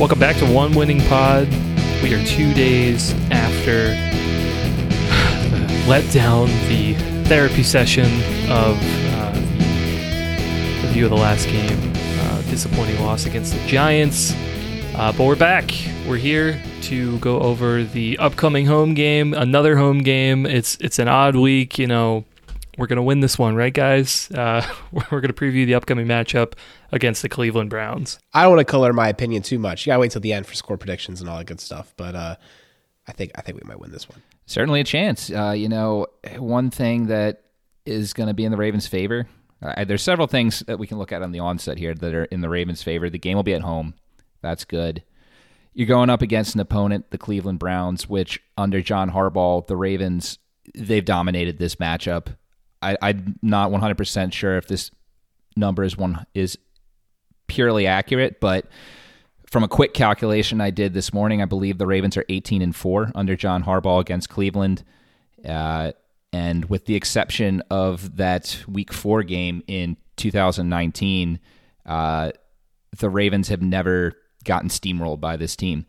Welcome back to One Winning Pod. We are two days after let down the therapy session of uh, the review of the last game. Uh, disappointing loss against the Giants. Uh, but we're back. We're here to go over the upcoming home game, another home game. It's it's an odd week, you know. We're gonna win this one, right, guys? Uh, we're gonna preview the upcoming matchup against the Cleveland Browns. I don't want to color my opinion too much. You gotta wait till the end for score predictions and all that good stuff. But uh, I think I think we might win this one. Certainly a chance. Uh, you know, one thing that is going to be in the Ravens' favor. Uh, there's several things that we can look at on the onset here that are in the Ravens' favor. The game will be at home. That's good. You're going up against an opponent, the Cleveland Browns, which under John Harbaugh, the Ravens, they've dominated this matchup. I, I'm not 100% sure if this number is one is purely accurate, but from a quick calculation I did this morning, I believe the Ravens are 18 and four under John Harbaugh against Cleveland. Uh, and with the exception of that Week Four game in 2019, uh, the Ravens have never gotten steamrolled by this team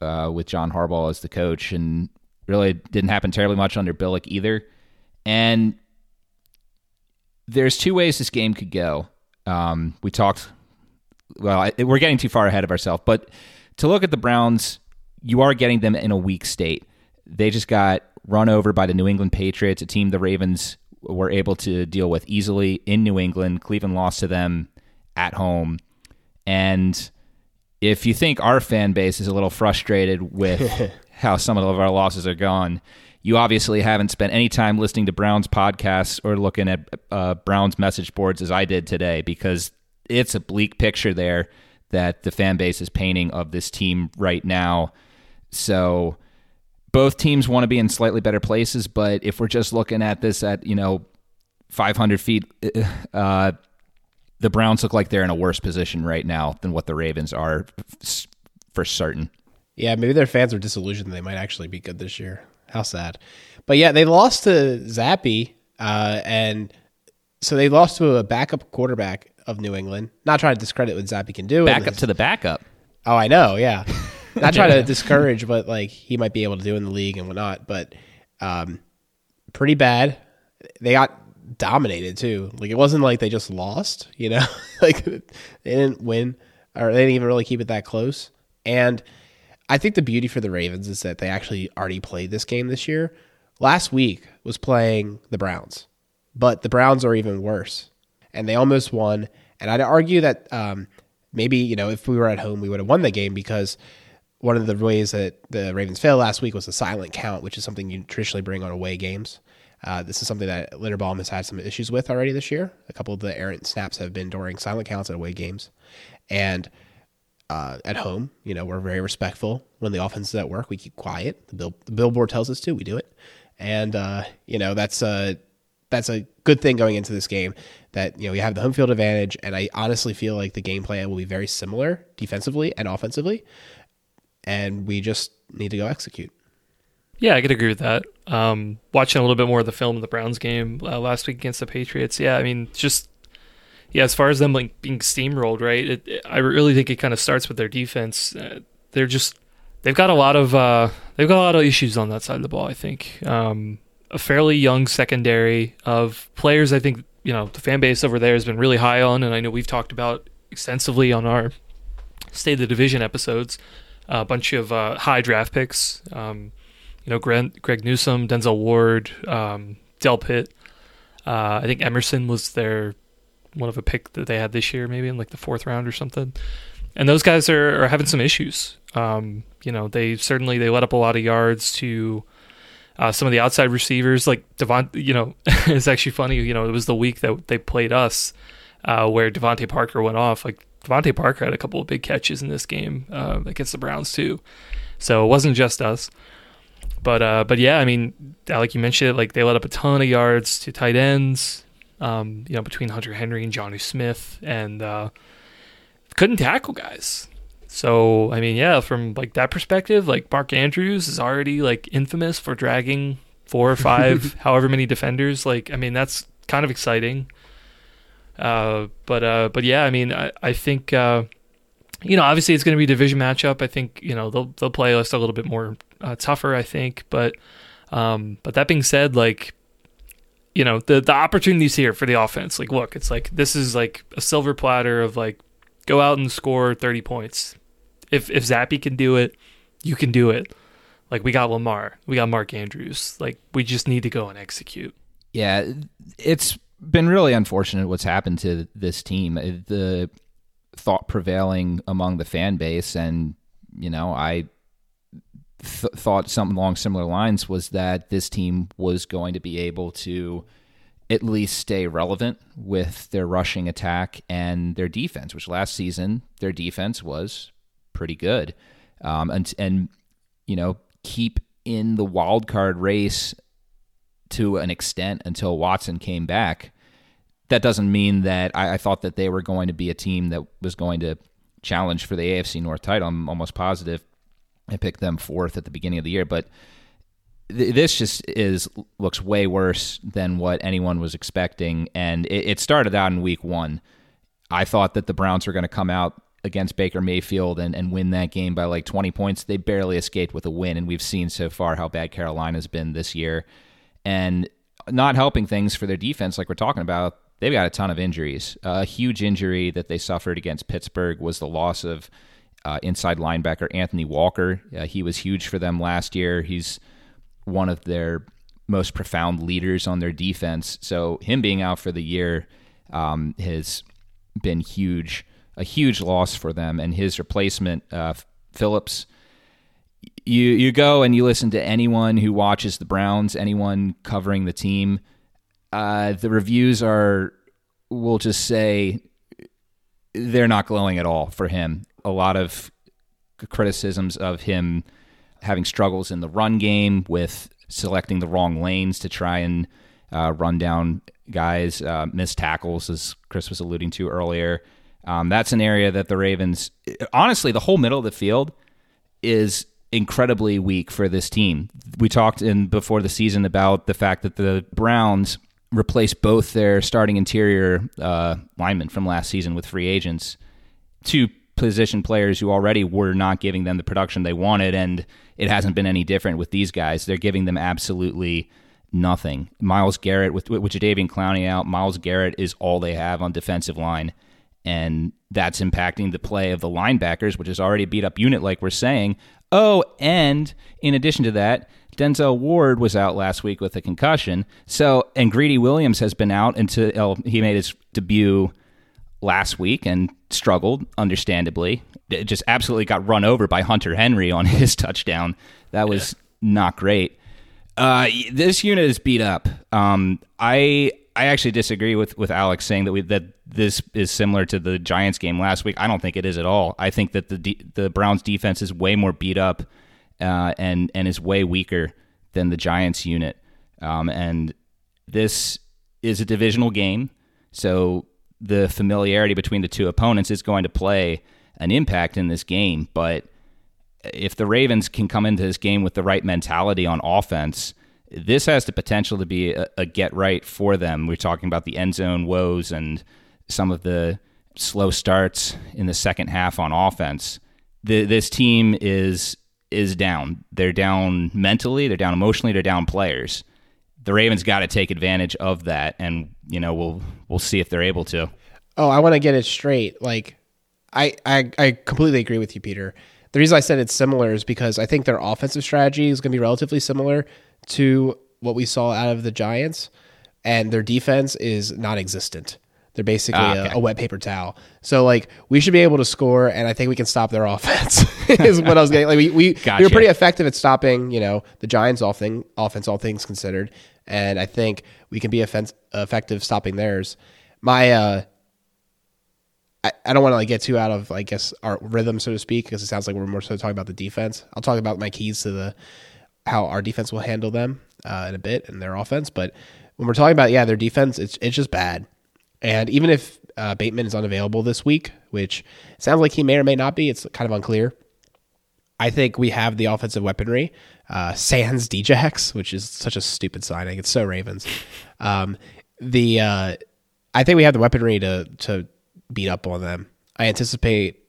uh, with John Harbaugh as the coach, and really didn't happen terribly much under Billick either. And there's two ways this game could go. Um, we talked. Well, I, we're getting too far ahead of ourselves, but to look at the Browns, you are getting them in a weak state. They just got run over by the New England Patriots, a team the Ravens were able to deal with easily in New England. Cleveland lost to them at home. And if you think our fan base is a little frustrated with how some of our losses are gone, you obviously haven't spent any time listening to Browns podcasts or looking at uh, Browns message boards as I did today because it's a bleak picture there that the fan base is painting of this team right now. So both teams want to be in slightly better places, but if we're just looking at this at you know 500 feet, uh, the Browns look like they're in a worse position right now than what the Ravens are for certain. Yeah, maybe their fans are disillusioned they might actually be good this year. How sad. But yeah, they lost to Zappe, uh, and so they lost to a backup quarterback of New England. Not trying to discredit what Zappe can do. Backup to the backup. Oh, I know. Yeah. Not trying to discourage what like he might be able to do in the league and whatnot, but um, pretty bad. They got dominated too. Like it wasn't like they just lost, you know, like they didn't win or they didn't even really keep it that close. And I think the beauty for the Ravens is that they actually already played this game this year. Last week was playing the Browns, but the Browns are even worse, and they almost won. And I'd argue that um, maybe you know if we were at home, we would have won the game because one of the ways that the Ravens failed last week was the silent count, which is something you traditionally bring on away games. Uh, this is something that Linderbaum has had some issues with already this year. A couple of the errant snaps have been during silent counts at away games, and uh, at home, you know, we're very respectful. When the offense is at work, we keep quiet. The, bill, the billboard tells us to. We do it, and uh, you know that's a that's a good thing going into this game. That you know we have the home field advantage, and I honestly feel like the game plan will be very similar defensively and offensively, and we just need to go execute. Yeah, I could agree with that. Um, watching a little bit more of the film of the Browns game uh, last week against the Patriots, yeah, I mean, just yeah, as far as them like being steamrolled, right? It, it, I really think it kind of starts with their defense. Uh, they're just they've got a lot of uh, they've got a lot of issues on that side of the ball. I think um, a fairly young secondary of players. I think you know the fan base over there has been really high on, and I know we've talked about extensively on our State of the Division episodes. a bunch of uh, high draft picks. Um, you know, Greg, Greg Newsome, Denzel Ward, um, Delpit. Uh, I think Emerson was their one of a pick that they had this year, maybe in like the fourth round or something. And those guys are, are having some issues. Um, you know, they certainly they let up a lot of yards to uh, some of the outside receivers, like Devon. You know, it's actually funny. You know, it was the week that they played us uh, where DeVante Parker went off. Like DeVante Parker had a couple of big catches in this game uh, against the Browns too. So it wasn't just us. But uh, but yeah, I mean, like you mentioned, like they let up a ton of yards to tight ends. Um, you know, between Hunter Henry and Jonnu Smith, and uh, couldn't tackle guys. So I mean, yeah, from like that perspective, like Mark Andrews is already like infamous for dragging four or five, however many defenders. Like, I mean, that's kind of exciting. Uh, but uh, but yeah, I mean, I, I think uh, you know, obviously it's going to be a division matchup. I think you know they'll they'll play us a little bit more uh, tougher. I think, but um, but that being said, like you know the the opportunities here for the offense. Like, look, it's like this is like a silver platter of like go out and score thirty points. If if Zappe can do it, you can do it. Like we got Lamar, we got Mark Andrews. Like we just need to go and execute. Yeah, it's been really unfortunate what's happened to this team. Uh, the thought prevailing among the fan base, and you know, I th- thought something along similar lines was that this team was going to be able to at least stay relevant with their rushing attack and their defense, which last season their defense was pretty good, um, and and you know keep in the wild card race to an extent until Watson came back. That doesn't mean that I, I, thought that they were going to be a team that was going to challenge for the AFC North title. I'm almost positive I picked them fourth at the beginning of the year, but th- this just is looks way worse than what anyone was expecting. And it, it started out in week one. I thought that the Browns were going to come out against Baker Mayfield and, and win that game by like 20 points. They barely escaped with a win, and we've seen so far how bad Carolina's been this year. And not helping things for their defense, like we're talking about, they've got a ton of injuries. A huge injury that they suffered against Pittsburgh was the loss of uh, inside linebacker Anthony Walker. Uh, he was huge for them last year. He's one of their most profound leaders on their defense. So him being out for the year um, has been huge a huge loss for them. And his replacement, uh, Phillips, you you go and you listen to anyone who watches the Browns, anyone covering the team. Uh, the reviews are, we'll just say, they're not glowing at all for him. A lot of criticisms of him having struggles in the run game with selecting the wrong lanes to try and uh, run down guys, uh, tackles, as Chris was alluding to earlier. Um, that's an area that the Ravens, honestly, the whole middle of the field is incredibly weak for this team. We talked in before the season about the fact that the Browns replaced both their starting interior uh, linemen from last season with free agents, two position players who already were not giving them the production they wanted, and it hasn't been any different with these guys. They're giving them absolutely nothing. Myles Garrett with with Jadeveon Clowney out, Myles Garrett is all they have on defensive line and that's impacting the play of the linebackers, which is already a beat up unit, like we're saying. Oh, and in addition to that, Denzel Ward was out last week with a concussion. So, and Greedy Williams has been out until he made his debut last week and struggled, understandably. It just absolutely got run over by Hunter Henry on his touchdown. That was yeah. not great. Uh, this unit is beat up. Um, I I actually disagree with, with Alex saying that we that this is similar to the Giants game last week. I don't think it is at all. I think that the the Browns defense is way more beat up uh, and and is way weaker than the Giants unit. Um, and this is a divisional game, so the familiarity between the two opponents is going to play an impact in this game. But if the Ravens can come into this game with the right mentality on offense this has the potential to be a, a get right for them. We're talking about the end zone woes and some of the slow starts in the second half on offense. The, this team is is down. They're down mentally. They're down emotionally. They're down players. The Ravens got to take advantage of that, and you know we'll we'll see if they're able to. Oh, I want to get it straight. Like, I, I I completely agree with you, Peter. The reason I said it's similar is because I think their offensive strategy is going to be relatively similar to what we saw out of the Giants, and their defense is non-existent. They're basically ah, okay. a, a, wet paper towel. So like we should be able to score, and I think we can stop their offense. is what I was getting. Like we we, gotcha. we were pretty effective at stopping, you know, the Giants' all thing offense, all things considered, and I think we can be offense, effective stopping theirs. My uh, I, I don't want to like get too out of I guess our rhythm, so to speak, because it sounds like we're more so talking about the defense. I'll talk about my keys to the how our defense will handle them uh, in a bit and their offense. But when we're talking about yeah, their defense, it's it's just bad. And even if uh, Bateman is unavailable this week, which sounds like he may or may not be, it's kind of unclear. I think we have the offensive weaponry. Uh, Sans Djax, which is such a stupid signing. It's so Ravens. Um, the uh, I think we have the weaponry to to beat up on them. I anticipate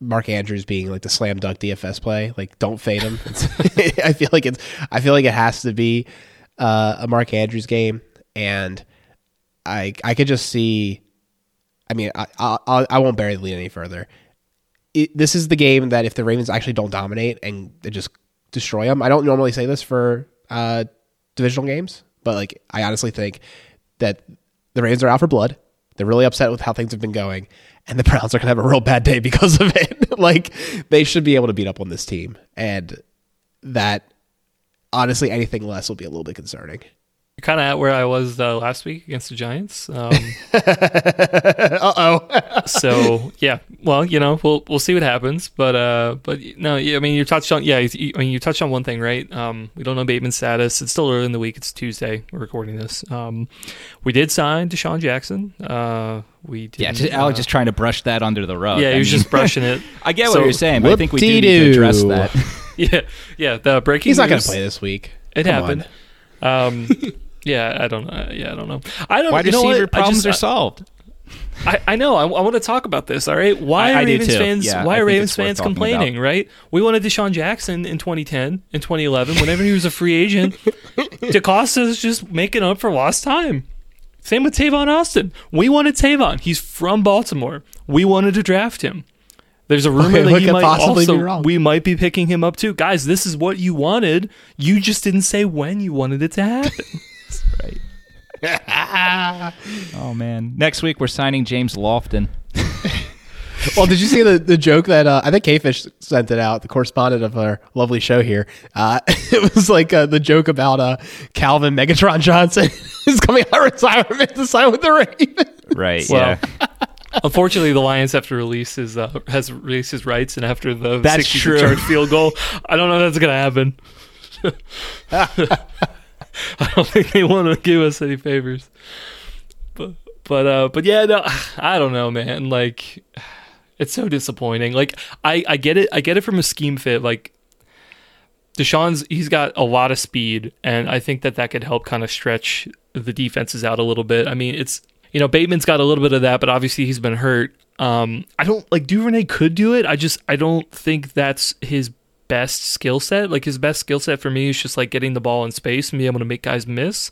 Mark Andrews being like the slam dunk DFS play. Like, don't fade him. I feel like it's. I feel like it has to be uh, a Mark Andrews game, and I I could just see. I mean, I I, I won't bury the lead any further. It, this is the game that if the Ravens actually don't dominate and they just destroy them, I don't normally say this for uh, divisional games, but like I honestly think that the Ravens are out for blood. They're really upset with how things have been going, and the Browns are to have a real bad day because of it. like they should be able to beat up on this team, and that honestly, anything less will be a little bit concerning. You're kind of at where I was uh, last week against the Giants. Um, uh oh. so yeah, well, you know, we'll we'll see what happens. But uh, but no, yeah, I mean, you touched on yeah, you, I mean, you touched on one thing, right? Um, we don't know Bateman's status. It's still early in the week. It's Tuesday. We're recording this. Um, we did sign DeSean Jackson. Uh, we did. Yeah, just, Alex uh, just trying to brush that under the rug. yeah, I he was mean, just brushing it. I get So, what you're saying, but I think we do need to address that. yeah, yeah. The breaking. He's not going to play this week. It Come happened. Yeah, I don't know. Yeah, I don't know. I don't. Wide you know receiver what? Problems just- are solved. I, I know. I, I, want to talk about this. All right. Why I- are Ravens fans? Yeah, why are Ravens fans complaining? Right. We wanted DeSean Jackson in 2010 and 2011. Whenever he was a free agent, DeCosta's just making up for lost time. Same with Tavon Austin. We wanted Tavon. He's from Baltimore. We wanted to draft him. There's a rumor Okay, that he might possibly also we might be picking him up too. Guys, this is what you wanted. You just didn't say when you wanted it to happen. Right. oh man. Next week we're signing James Lofton. Well, did you see the, the joke that uh, I think K-Fish sent it out, the correspondent of our lovely show here? Uh, it was like uh, the joke about uh, Calvin Megatron Johnson is coming out of retirement to sign with the Ravens. Right. Well, yeah. Unfortunately, the Lions have to release his uh, has released his rights, and after the That's 60 true. yard field goal, I don't know if that's gonna happen. I don't think they want to give us any favors. But but uh, but yeah, no, I don't know, man. Like, it's so disappointing. Like, I I get it. I get it from a scheme fit. Like, DeSean's he's got a lot of speed, and I think that that could help kind of stretch the defenses out a little bit. I mean, it's you know Bateman's got a little bit of that, but obviously he's been hurt. Um, I don't like Duvernay could do it. I just I don't think that's his best skill set. Like his best skill set for me is just like getting the ball in space and be able to make guys miss.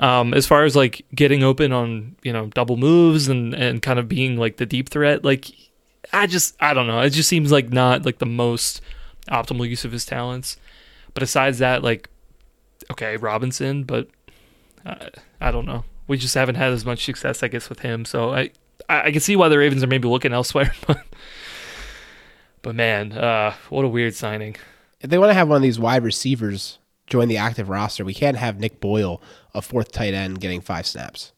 Um, as far as like getting open on you know double moves and and kind of being like the deep threat, like I just I don't know. It just seems like not like the most optimal use of his talents. But besides that, like okay, Robinson, but uh, I don't know. We just haven't had as much success, I guess, with him. So I I, I can see why the Ravens are maybe looking elsewhere, but but man, uh, what a weird signing. If they want to have one of these wide receivers join the active roster, we can't have Nick Boyle, a fourth tight end, getting five snaps.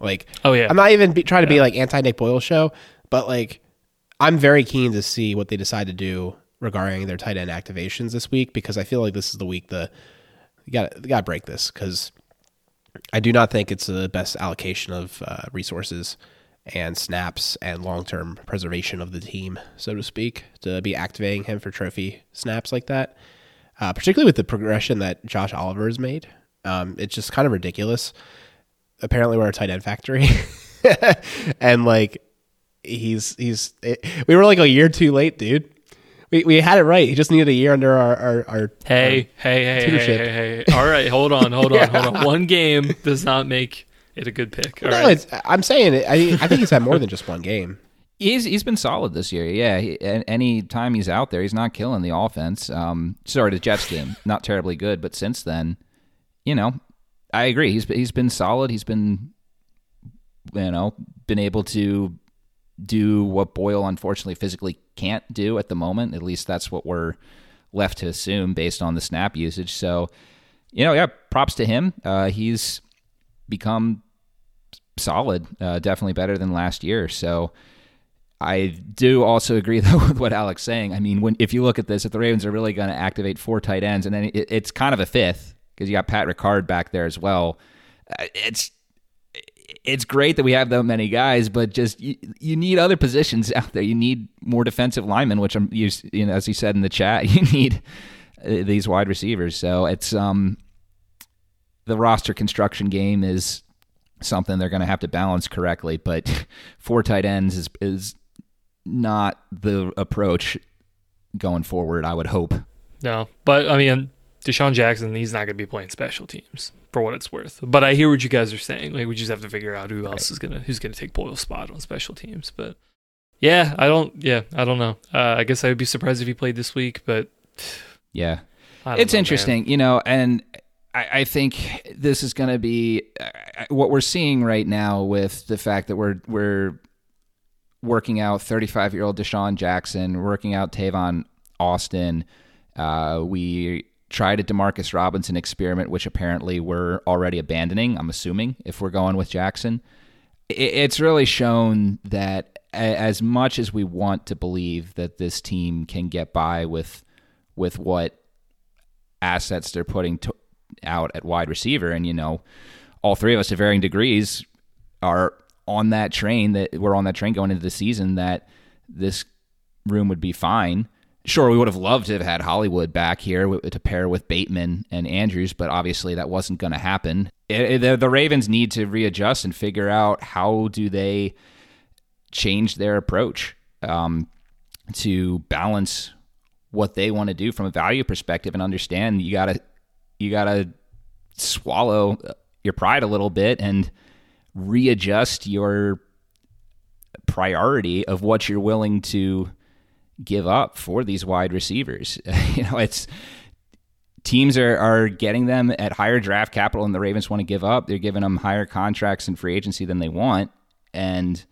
Like, Oh yeah, I'm not even be, trying to be like anti Nick Boyle show, but like, I'm very keen to see what they decide to do regarding their tight end activations this week because I feel like this is the week the you got got to break this because I do not think it's the best allocation of uh, resources and snaps and long term preservation of the team, so to speak, to be activating him for trophy snaps like that. Uh, particularly with the progression that Josh Oliver has made, um, it's just kind of ridiculous. Apparently, we're a tight end factory, and like he's he's it, we were like a year too late, dude. We, we had it right. He just needed a year under our our, our Hey, hey, hey, hey, hey, hey. All right, hold on, hold on, hold on. One game does not make it a good pick. All no, right. it's, I'm saying it. I, I think he's had more than just one game. He's he's been solid this year. Yeah, he, any time he's out there, he's not killing the offense. Um, sorry, the Jets game not terribly good, but since then, you know, I agree. He's he's been solid. He's been, you know, been able to do what Boyle unfortunately physically can't do at the moment. At least that's what we're left to assume based on the snap usage. So, you know, yeah, props to him. Uh, he's become solid, uh, definitely better than last year. So. I do also agree though with what Alex saying. I mean, when if you look at this, if the Ravens are really going to activate four tight ends, and then it, it's kind of a fifth because you got Pat Ricard back there as well. uh, It's it's great that we have that many guys, but just you, you need other positions out there. You need more defensive linemen, which I'm you, you know as you said in the chat, you need uh, these wide receivers. So it's um the roster construction game is something they're going to have to balance correctly. But four tight ends is is not the approach going forward. I would hope. No, but I mean, DeSean Jackson, he's not going to be playing special teams for what it's worth. But I hear what you guys are saying. Like we just have to figure out who else right. is gonna who's gonna take Boyle's spot on special teams. But yeah, I don't. Yeah, I don't know. Uh, I guess I would be surprised if he played this week. But yeah, it's know, interesting, man. you know, and I, think this is going to be uh, what we're seeing right now with the fact that we're we're working out 35 year old DeSean Jackson, working out Tavon Austin. Uh, we tried a Demarcus Robinson experiment, which apparently we're already abandoning. I'm assuming if we're going with Jackson, it's really shown that as much as we want to believe that this team can get by with with what assets they're putting to, out at wide receiver, and you know, all three of us to varying degrees are on that train that we're on that train going into the season that this room would be fine. Sure, we would have loved to have had Hollywood back here to pair with Bateman and Andrews, but obviously that wasn't going to happen. It, it, the Ravens need to readjust and figure out how do they change their approach um, to balance what they want to do from a value perspective and understand you got to you got to swallow your pride a little bit and readjust your priority of what you're willing to give up for these wide receivers. you know, it's teams are, are getting them at higher draft capital than the Ravens want to give up. They're giving them higher contracts and free agency than they want. And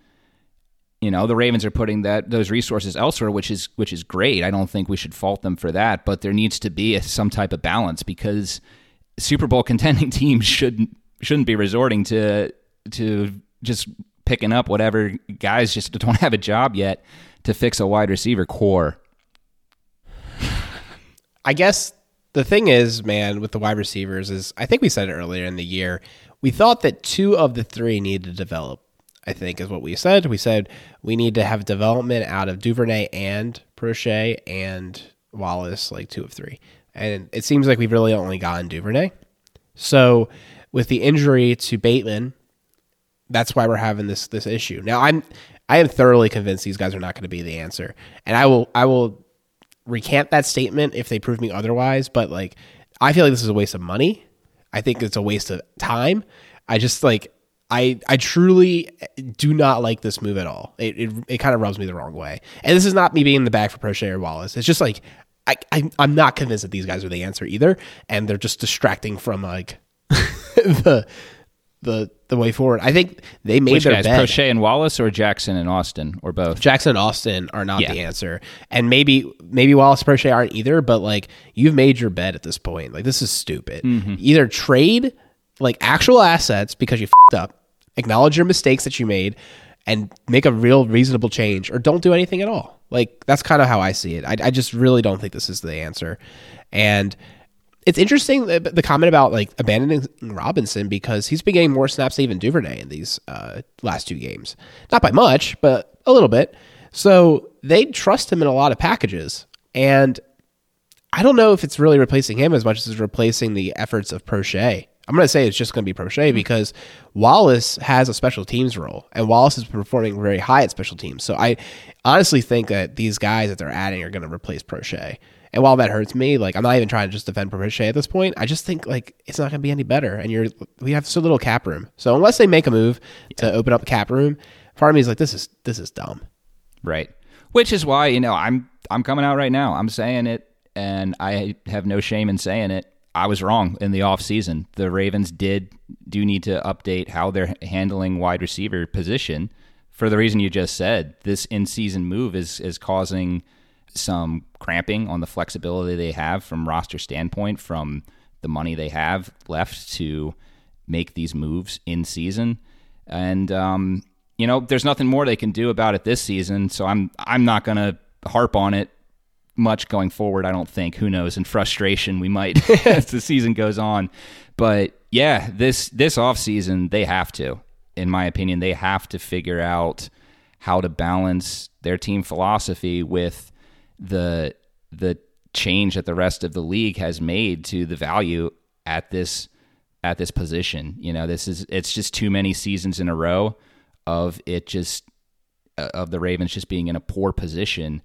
you know, the Ravens are putting that those resources elsewhere, which is which is great. I don't think we should fault them for that, but there needs to be a, some type of balance because Super Bowl contending teams shouldn't shouldn't be resorting to to just picking up whatever guys just don't have a job yet to fix a wide receiver core. I guess the thing is, man, with the wide receivers is I think we said it earlier in the year. We thought that two of the three needed to develop. I think is what we said. We said we need to have development out of Duvernay and Proche and Wallace, like two of three. And it seems like we've really only gotten Duvernay. So with the injury to Bateman, that's why we're having this this issue. Now I'm I am thoroughly convinced these guys are not going to be the answer. And I will I will recant that statement if they prove me otherwise, but like I feel like this is a waste of money. I think it's a waste of time. I just like I I truly do not like this move at all. It it, it kind of rubs me the wrong way. And this is not me being in the bag for Proche or Wallace. It's just like I, I I'm not convinced that these guys are the answer either, and they're just distracting from like the the the way forward. I think they made Which their guys, bed. Proche and Wallace, or Jackson and Austin, or both. Jackson and Austin are not yeah. the answer, and maybe maybe Wallace Proche aren't either. But like you've made your bed at this point. Like this is stupid. Mm-hmm. Either trade like actual assets because you fucked up acknowledge your mistakes that you made and make a real reasonable change or don't do anything at all. Like that's kind of how I see it. I, I just really don't think this is the answer. And it's interesting the, the, comment about like abandoning Robinson because he's been getting more snaps than even Duvernay in these uh, last two games. Not by much, but a little bit. So they trust him in a lot of packages. And I don't know if it's really replacing him as much as it's replacing the efforts of Proche. I'm going to say it's just going to be Proche mm-hmm. because Wallace has a special teams role, and Wallace is performing very high at special teams. So I honestly think that these guys that they're adding are going to replace Proche. And while that hurts me, like I'm not even trying to just defend Proche at this point. I just think like it's not going to be any better, and you're we have so little cap room. So unless they make a move yeah. to open up cap room, part of me is like this is this is dumb. Right. Which is why you know I'm I'm coming out right now. I'm saying it, and I have no shame in saying it. I was wrong in the offseason. The Ravens did do need to update how they're handling wide receiver position for the reason you just said. This in season move is is causing some cramping on the flexibility they have from roster standpoint, from the money they have left to make these moves in season. And um, you know, there's nothing more they can do about it this season. So I'm I'm not gonna harp on it much going forward. I don't think. Who knows? In frustration, we might as the season goes on. But yeah, this this off season they have to, in my opinion, they have to figure out how to balance their team philosophy with the the change that the rest of the league has made to the value at this at this position. You know, this is it's just too many seasons in a row of it just uh, of the Ravens just being in a poor position,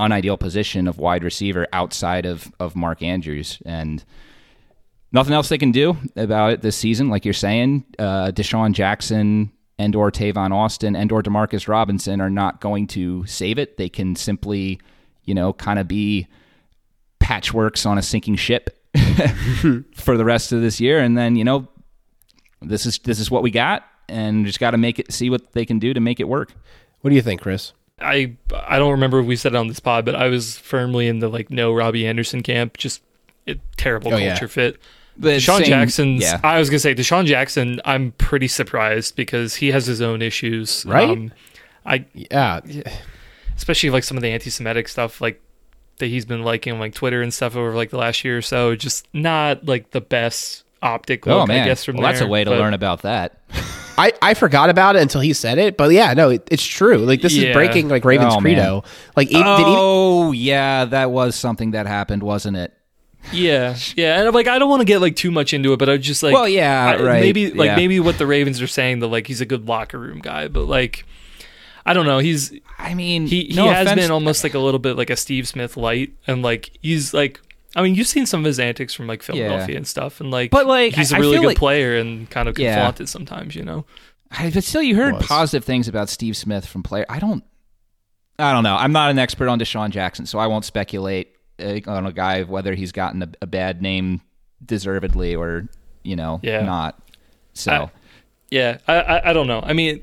unideal position of wide receiver outside of of Mark Andrews and. Nothing else they can do about it this season, like you're saying. Uh, DeSean Jackson and or Tavon Austin and or Demarcus Robinson are not going to save it. They can simply, you know, kind of be patchworks on a sinking ship for the rest of this year, and then you know, this is this is what we got, and just got to make it see what they can do to make it work. What do you think, Chris? I I don't remember if we said it on this pod, but I was firmly in the like no Robbie Anderson camp. Just a terrible Oh, culture yeah. fit. But DeSean same- Jackson's. yeah. I was gonna say DeSean Jackson. I'm pretty surprised because he has his own issues. Um, Right? I Yeah, especially like some of the anti-Semitic stuff like that he's been liking on like Twitter and stuff over like the last year or so. Just not like the best optic look. Oh man, I guess from well, that's a way to but- learn about that. I, I forgot about it until he said it, but yeah, no, it, it's true. Like this Yeah. is breaking like Ravens Oh, man. credo. Like he, did he, oh yeah, that was something that happened, wasn't it? Yeah, yeah, and I'm like I don't want to get like too much into it, but I just like Well, yeah, I- right, Maybe like yeah. maybe what the Ravens are saying that like he's a good locker room guy, but like I don't know. He's I mean, he he no has offense- been almost like a little bit like a Steve Smith light, and like he's like. I mean, you've seen some of his antics from like Philadelphia and stuff, and like, But, like, he's a really good like- player and kind of can Yeah. flaunt it sometimes, you know. I- But still, you heard positive things about Steve Smith from player. I don't. I don't know. I'm not an expert on DeSean Jackson, so I won't speculate uh, on a guy whether he's gotten a, a bad name deservedly or you know Yeah. not. So I- Yeah, I, I I don't know. I mean,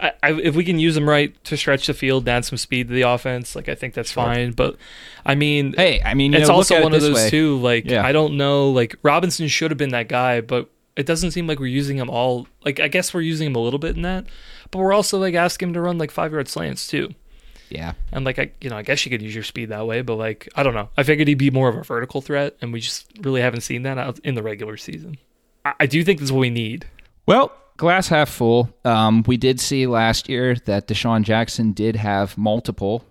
I, I if we can use them right to stretch the field, add some speed to the offense, like I think that's fine. But I mean, hey, I mean, it's know, also at it one of those way. too. Like Yeah. I don't know. Like Robinson should have been that guy, but it doesn't seem like we're using him all. Like I guess we're using him a little bit in that, but we're also like asking him to run like five yard slants too. Yeah, And like I, you know, I guess you could use your speed that way, but like I don't know. I figured he'd be more of a vertical threat, and we just really haven't seen that out in the regular season. I, I do think that's what we need. Well, glass half full. Um, we did see last year that DeSean Jackson did have multiple,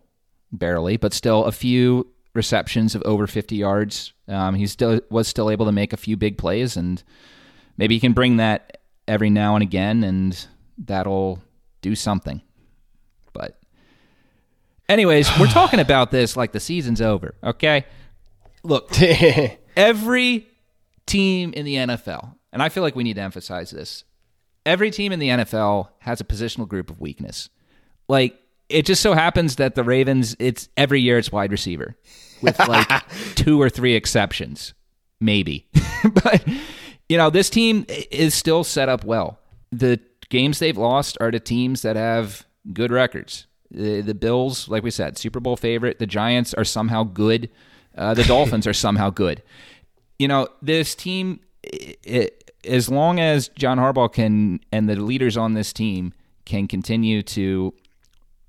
barely, but still a few receptions of over 50 yards. Um, he still was still able to make a few big plays, and maybe he can bring that every now and again, and that'll do something. But, anyways, we're talking about this like the season's over. Okay, look, every team in the NFL, and I feel like we need to emphasize this. Every team in the NFL has a positional group of weakness. Like it just so happens that the Ravens, it's every year it's wide receiver, with like two or three exceptions, maybe. but you know, this team is still set up well. The games they've lost are to teams that have good records. The, the Bills, like we said, Super Bowl favorite. The Giants are somehow good. Uh, the Dolphins are somehow good you know, this team, i i as long as John Harbaugh can and the leaders on this team can continue to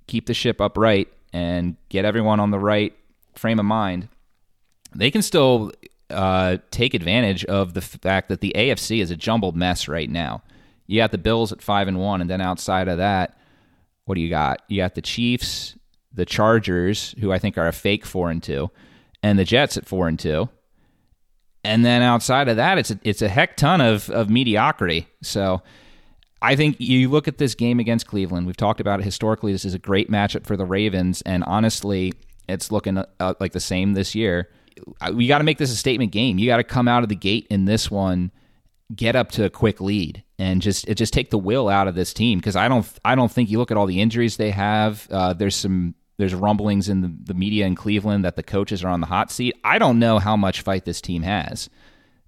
keep the ship upright and get everyone on the right frame of mind, they can still uh, take advantage of the fact that the AFC is a jumbled mess right now. You got the Bills at five and one, and then outside of that, what do you got? You got the Chiefs, the Chargers, who I think are a fake four and two, and the Jets at four and two and then outside of that, it's a, it's a heck ton of of mediocrity. So I think you look at this game against Cleveland. We've talked about it historically. This is a great matchup for the Ravens, and honestly, it's looking uh, like the same this year. We got to make this a statement game. You got to come out of the gate in this one, get up to a quick lead, and just just take the will out of this team because I don't I don't think you look at all the injuries they have. Uh, there's some there's rumblings in the, the media in Cleveland that the coaches are on the hot seat. I don't know how much fight this team has.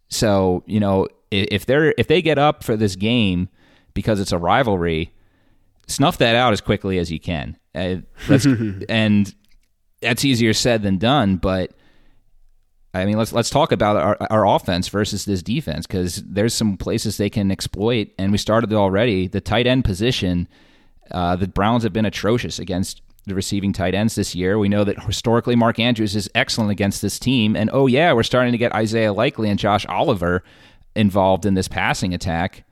So you know if, if they're if they get up for this game because it's a rivalry, snuff that out as quickly as you can. Uh, and that's easier said than done, but. I mean, let's let's talk about our, our offense versus this defense because there's some places they can exploit, and we started already. The tight end position, uh, the Browns have been atrocious against the receiving tight ends this year. We know that historically Mark Andrews is excellent against this team, and oh yeah, we're starting to get Isaiah Likely and Josh Oliver involved in this passing attack.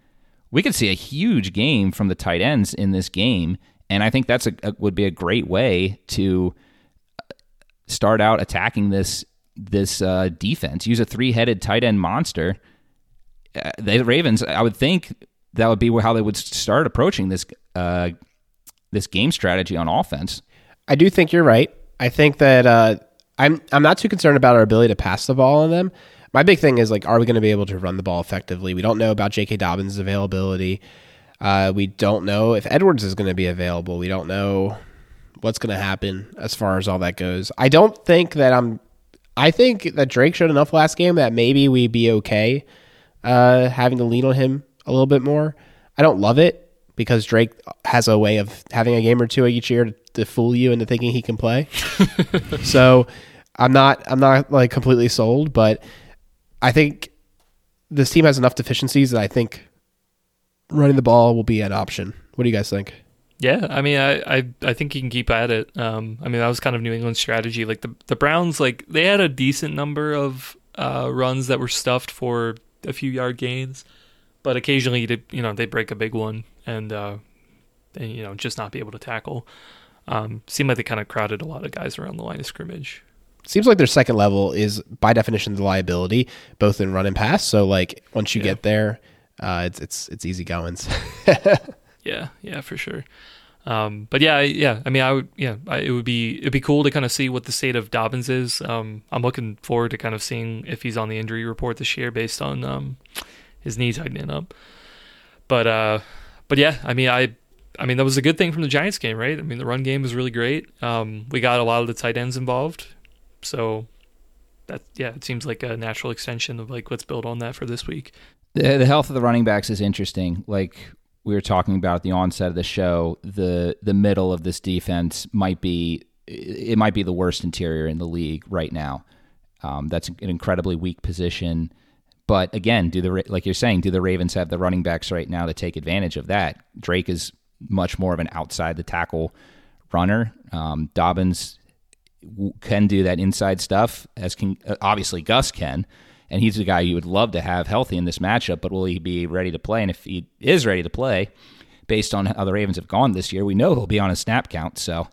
We could see a huge game from the tight ends in this game, and I think that's a, a would be a great way to start out attacking this this uh, defense. Use a three headed tight end monster. Uh, the Ravens, I would think that would be how they would start approaching this uh, this game strategy on offense. I do think you're right. I think that uh, I'm I'm not too concerned about our ability to pass the ball on them. My big thing is like, are we going to be able to run the ball effectively? We don't know about J.K. Dobbins' availability. Uh, we don't know if Edwards is going to be available. We don't know what's going to happen as far as all that goes. I don't think that I'm. I think that Drake showed enough last game that maybe we'd be okay uh, having to lean on him a little bit more. I don't love it because Drake has a way of having a game or two each year to, to fool you into thinking he can play. so I'm not I'm not like completely sold, but I think this team has enough deficiencies that I think running the ball will be an option. What do you guys think? Yeah, I mean, I, I, I think you can keep at it. Um, I mean, that was kind of New England's strategy. Like the the Browns, like they had a decent number of uh, runs that were stuffed for a few yard gains, but occasionally, you know, they break a big one and, uh, and you know, just not be able to tackle. Um, seemed like they kind of crowded a lot of guys around the line of scrimmage. Seems like their second level is by definition the liability, both in run and pass. So like once you Yeah. get there, uh, it's it's it's easy goings. Yeah, yeah, for sure. Um, but yeah, I- yeah. I mean, I would, yeah, I, it would be it'd be cool to kind of see what the state of Dobbins is. Um, I'm looking forward to kind of seeing if he's on the injury report this year based on um, his knee tightening up. But uh, but yeah, I mean, I, I mean, that was a good thing from the Giants game, right? I mean, the run game was really great. Um, we got a lot of the tight ends involved, so that yeah, it seems like a natural extension of like let's build on that for this week. The, the health of the running backs is interesting. Like we were talking about at the onset of the show, the the middle of this defense might be it might be the worst interior in the league right now. Um, that's an incredibly weak position. But again, do the like you're saying, do the Ravens have the running backs right now to take advantage of that? Drake is much more of an outside the tackle runner. Um, Dobbins can do that inside stuff, as can uh, obviously Gus can, and he's the guy you would love to have healthy in this matchup. But will he be ready to play? And if he is ready to play, based on how the Ravens have gone this year, we know he'll be on a snap count. So,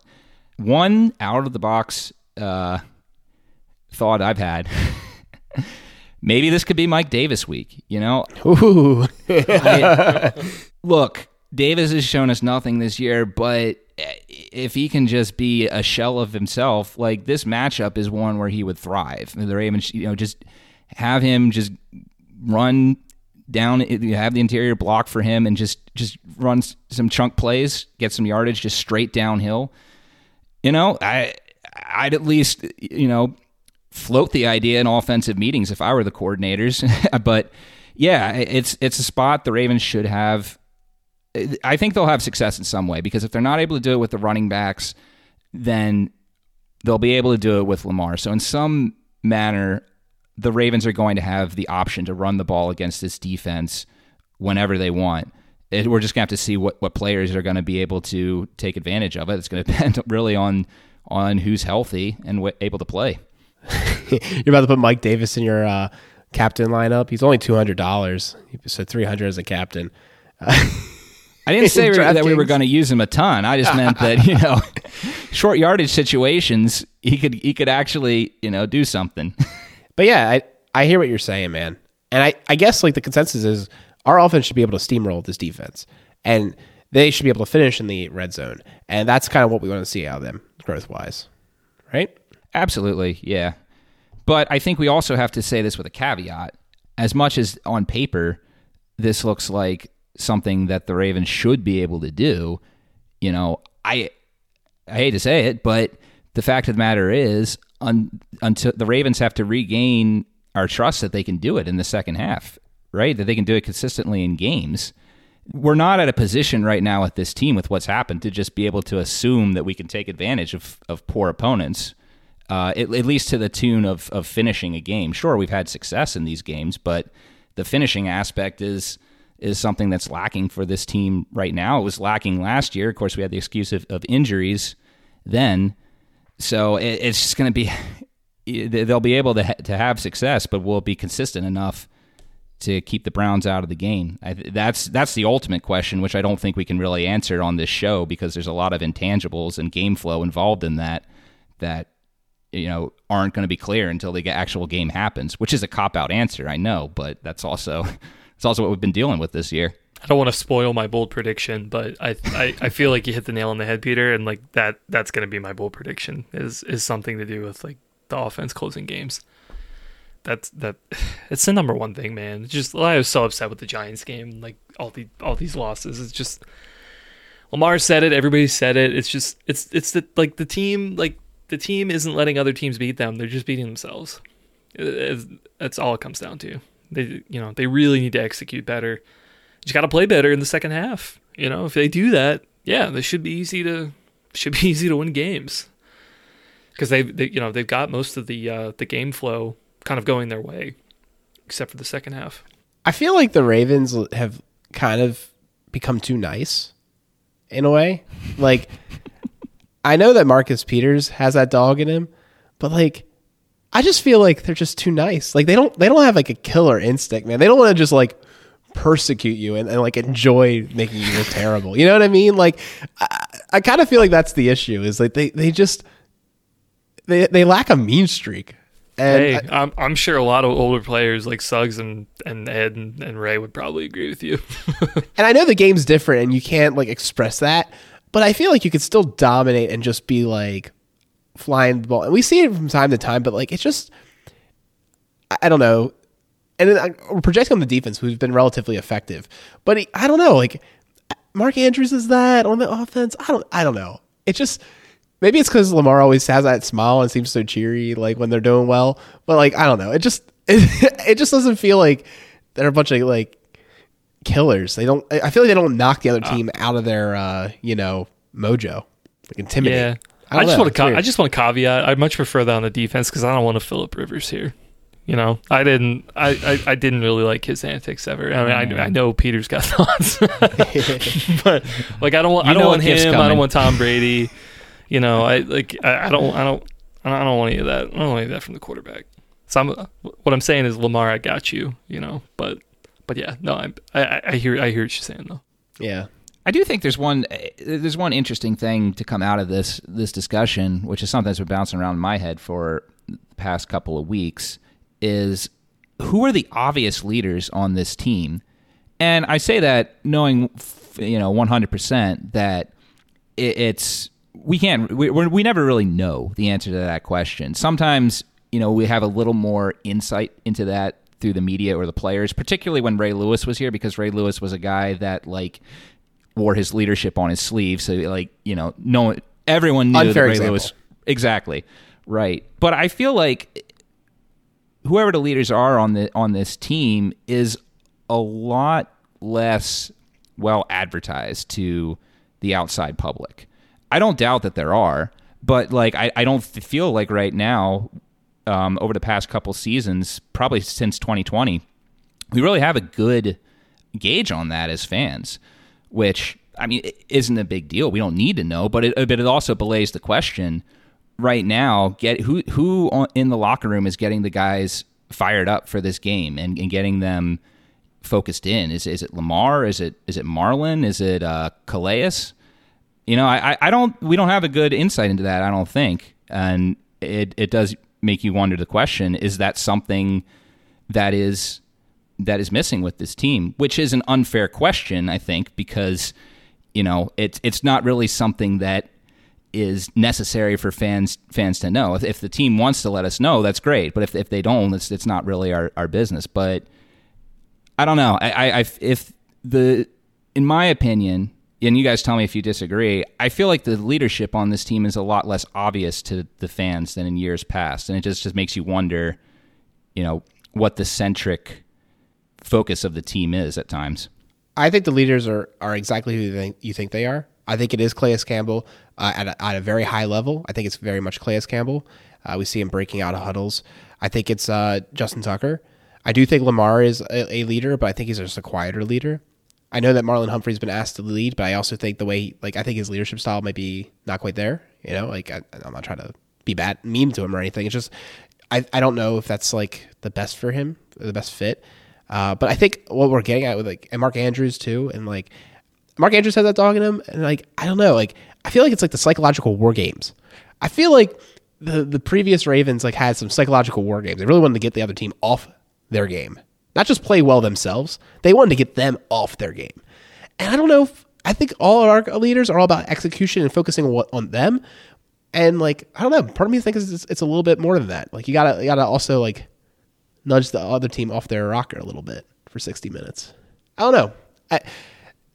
one out of the box uh, thought I've had. Maybe this could be Mike Davis week. You know, Ooh, I- look, Davis has shown us nothing this year, but if he can just be a shell of himself, like this matchup is one where he would thrive. The Ravens, you know, just have him just run down, have the interior block for him, and just just run some chunk plays, get some yardage, just straight downhill. You know, I I'd at least you know float the idea in offensive meetings if I were the coordinators. but yeah, it's it's a spot the Ravens should have. I think they'll have success in some way because if they're not able to do it with the running backs, then they'll be able to do it with Lamar. So in some manner, the Ravens are going to have the option to run the ball against this defense whenever they want. It, we're just going to have to see what, what players are going to be able to take advantage of it. It's going to depend really on on who's healthy and able to play. you're about to put Mike Davis in your uh, captain lineup. He's only two hundred dollars. Said three hundred as a captain. I didn't say In that we were going to use him a ton. I just meant that you know, short yardage situations, he could he could actually you know do something. But yeah, I, I hear what you're saying, man. And I, I guess like the consensus is our offense should be able to steamroll this defense. And they should be able to finish in the red zone. And that's kind of what we want to see out of them, growth wise. Right? Absolutely, yeah. But I think we also have to say this with a caveat. As much as on paper, this looks like something that the Ravens should be able to do, you know, I I hate to say it, but the fact of the matter is, un, until the Ravens have to regain our trust that they can do it in the second half, right? That they can do it consistently in games. We're not at a position right now with this team with what's happened to just be able to assume that we can take advantage of, of poor opponents, uh, at, at least to the tune of, of finishing a game. Sure, we've had success in these games, but the finishing aspect is is something that's lacking for this team right now. It was lacking last year. Of course, we had the excuse of, of injuries then. So it, it's just going to be they'll be able to ha- to have success, but will it be consistent enough to keep the Browns out of the game? I, that's that's the ultimate question, which I don't think we can really answer on this show because there's a lot of intangibles and game flow involved in that that you know aren't going to be clear until the actual game happens. Which is a cop out answer, I know, but that's also it's also what we've been dealing with this year. I don't want to spoil my bold prediction, but I, I, I feel like you hit the nail on the head, Peter, and like that that's going to be my bold prediction is is something to do with like the offense closing games. That's that it's the number one thing, man. It's just I was so upset with the Giants game, like all the all these losses. It's just Lamar said it, everybody said it. It's just it's it's the like the team like the team isn't letting other teams beat them. They're just beating themselves. That's all it comes down to. They you know they really need to execute better just got to play better in the second half. You know, if they do that, yeah, they should be easy to should be easy to win games because they, they you know they've got most of the uh, the game flow kind of going their way, except for the second half. I feel like the Ravens have kind of become too nice in a way. Like I know that Marcus Peters has that dog in him, but like I just feel like they're just too nice. Like they don't they don't have like a killer instinct, man. They don't want to just like persecute you and, and like enjoy making you look terrible. You know what I mean? Like I, I kind of feel like that's the issue is like they, they just they they lack a mean streak. And hey, I, am I'm sure a lot of older players like Suggs and, and Ed and, and Ray would probably agree with you. and I know the game's different and you can't like express that, but I feel like you could still dominate and just be like flying the ball. And we see it from time to time, but like it's just I don't know and then uh, we're projecting on the defense, who's been relatively effective. But he, I don't know, like Mark Andrews is that on the offense. I don't, I don't know. It just maybe it's because Lamar always has that smile and seems so cheery, like when they're doing well. But like, I don't know. It just, it, it just doesn't feel like they're a bunch of like killers. They don't. I feel like they don't knock the other uh. team out of their, uh, you know, mojo, like intimidate. Yeah. I, I just know, want to. I just want to caveat. I'd much prefer that on the defense because I don't want to Philip Rivers here. You know, I didn't, I, I, I, didn't really like his antics ever. I mean, I, I know Peter's got thoughts, but like, I don't want, you I don't want him. I don't want Tom Brady. You know, I like, I, I don't, I don't, I don't want any of that. I don't want any of that from the quarterback. So I'm, what I'm saying is, Lamar, I got you. You know, but, but yeah, no, I, I, I hear, I hear what you're saying though. Yeah. I do think there's one there's one interesting thing to come out of this this discussion, which is something that's been bouncing around in my head for the past couple of weeks is who are the obvious leaders on this team? And I say that knowing, you know, 100% that it's, we can't, we, we never really know the answer to that question. Sometimes, you know, we have a little more insight into that through the media or the players, particularly when Ray Lewis was here, because Ray Lewis was a guy that, like, wore his leadership on his sleeve. So, like, you know, no everyone knew Unfair Ray example. Lewis. Exactly. Right. But I feel like whoever the leaders are on the on this team is a lot less well advertised to the outside public. I don't doubt that there are, but like I, I don't feel like right now, um, over the past couple seasons, probably since 2020, we really have a good gauge on that as fans, which I mean isn't a big deal. We don't need to know, but it but it also belays the question right now get who who in the locker room is getting the guys fired up for this game and, and getting them focused in is is it Lamar is it is it Marlon? is it uh, Calais you know I, I don't we don't have a good insight into that I don't think and it it does make you wonder the question is that something that is that is missing with this team which is an unfair question I think because you know it's it's not really something that is necessary for fans fans to know. If, if, the team wants to let us know, that's great. But if if they don't, it's it's not really our, our business. But I don't know. I, I if the in my opinion, and you guys tell me if you disagree, I feel like the leadership on this team is a lot less obvious to the fans than in years past, and it just just makes you wonder, you know, what the centric focus of the team is at times. I think the leaders are are exactly who you think, they are. I think it is Calais Campbell uh, at, a, at a very high level. I think it's very much Calais Campbell. Uh, we see him breaking out of huddles. I think it's uh, Justin Tucker. I do think Lamar is a, a, leader, but I think he's just a quieter leader. I know that Marlon Humphrey's been asked to lead, but I also think the way, like, I think his leadership style might be not quite there. You know, like I, am not trying to be bad, mean to him or anything. It's just I, I don't know if that's like the best for him, the best fit. Uh, but I think what we're getting at with like and Mark Andrews too, and like Mark Andrews has that dog in him, and like I don't know, like I feel like it's like the psychological war games. I feel like the the previous Ravens like had some psychological war games. They really wanted to get the other team off their game, not just play well themselves. They wanted to get them off their game. And I don't know if I think all our leaders are all about execution and focusing on, them. And like I don't know, part of me thinks it's, it's a little bit more than that. Like you gotta you gotta also like nudge the other team off their rocker a little bit for 60 minutes. I don't know. I,